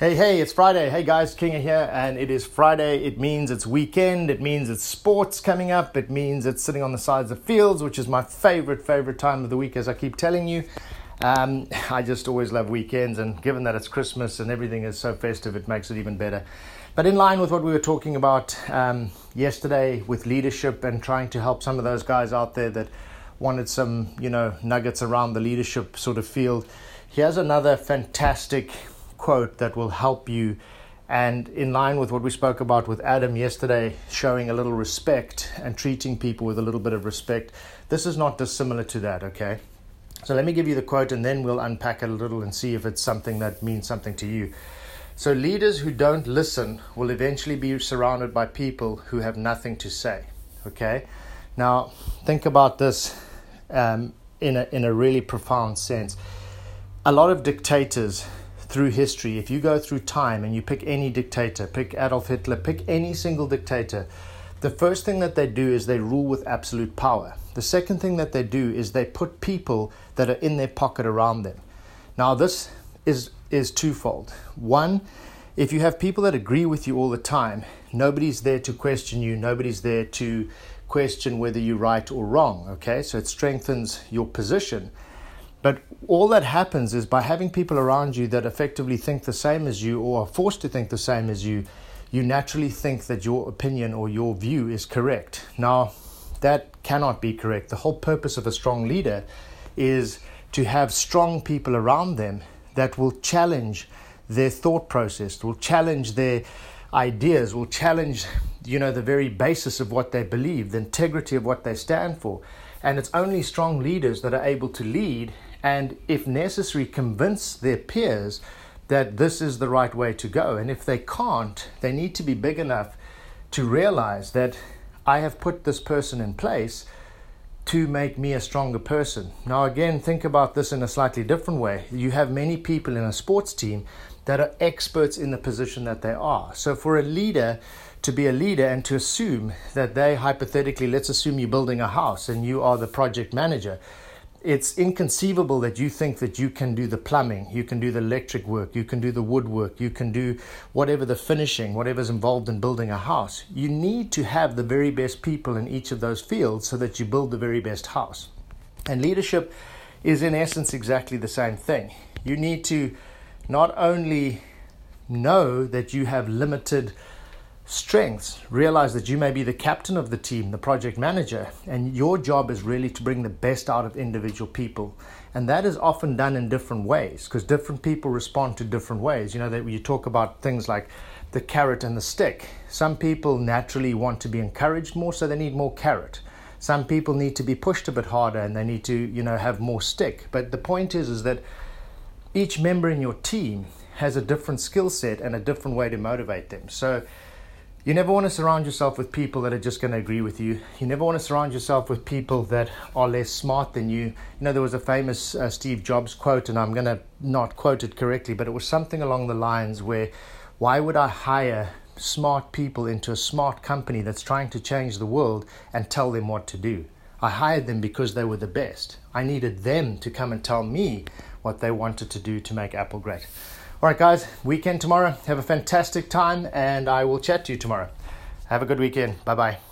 Hey, hey, it's Friday. Hey guys, Kinga here, and it is Friday. It means it's weekend. It means it's sports coming up. It means it's sitting on the sides of fields, which is my favorite, favorite time of the week, as I keep telling you. Um, I just always love weekends, and given that it's Christmas and everything is so festive, it makes it even better. But in line with what we were talking about um, yesterday with leadership and trying to help some of those guys out there that wanted some, you know, nuggets around the leadership sort of field, here's another fantastic quote that will help you. And in line with what we spoke about with Adam yesterday, showing a little respect and treating people with a little bit of respect, this is not dissimilar to that, okay? So let me give you the quote and then we'll unpack it a little and see if it's something that means something to you. So, leaders who don't listen will eventually be surrounded by people who have nothing to say. Okay? Now, think about this um, in, a, in a really profound sense. A lot of dictators through history, if you go through time and you pick any dictator, pick Adolf Hitler, pick any single dictator, the first thing that they do is they rule with absolute power. The second thing that they do is they put people that are in their pocket around them. Now, this is, is twofold. One, if you have people that agree with you all the time, nobody's there to question you, nobody's there to question whether you're right or wrong, okay? So it strengthens your position. But all that happens is by having people around you that effectively think the same as you or are forced to think the same as you, you naturally think that your opinion or your view is correct. Now, that cannot be correct. The whole purpose of a strong leader is to have strong people around them that will challenge their thought process, will challenge their ideas, will challenge you know the very basis of what they believe, the integrity of what they stand for. And it's only strong leaders that are able to lead and, if necessary, convince their peers that this is the right way to go. And if they can't, they need to be big enough to realize that I have put this person in place to make me a stronger person. Now, again, think about this in a slightly different way. You have many people in a sports team that are experts in the position that they are. So, for a leader to be a leader and to assume that they hypothetically, let's assume you're building a house and you are the project manager, it's inconceivable that you think that you can do the plumbing, you can do the electric work, you can do the woodwork, you can do whatever the finishing, whatever's involved in building a house. You need to have the very best people in each of those fields so that you build the very best house. And leadership is, in essence, exactly the same thing. You need to not only know that you have limited strengths. Realize that you may be the captain of the team, the project manager, and your job is really to bring the best out of individual people. And that is often done in different ways because different people respond to different ways. You know, that you talk about things like the carrot and the stick. Some people naturally want to be encouraged more, so they need more carrot. Some people need to be pushed a bit harder and they need to, you know, have more stick. But the point is, is that each member in your team has a different skill set and a different way to motivate them. So you never want to surround yourself with people that are just going to agree with you. You never want to surround yourself with people that are less smart than you. You know, there was a famous uh, Steve Jobs quote, and I'm going to not quote it correctly, but it was something along the lines where, why would I hire smart people into a smart company that's trying to change the world and tell them what to do? I hired them because they were the best. I needed them to come and tell me what they wanted to do to make Apple great. All right, guys, weekend tomorrow. Have a fantastic time, and I will chat to you tomorrow. Have a good weekend. Bye bye.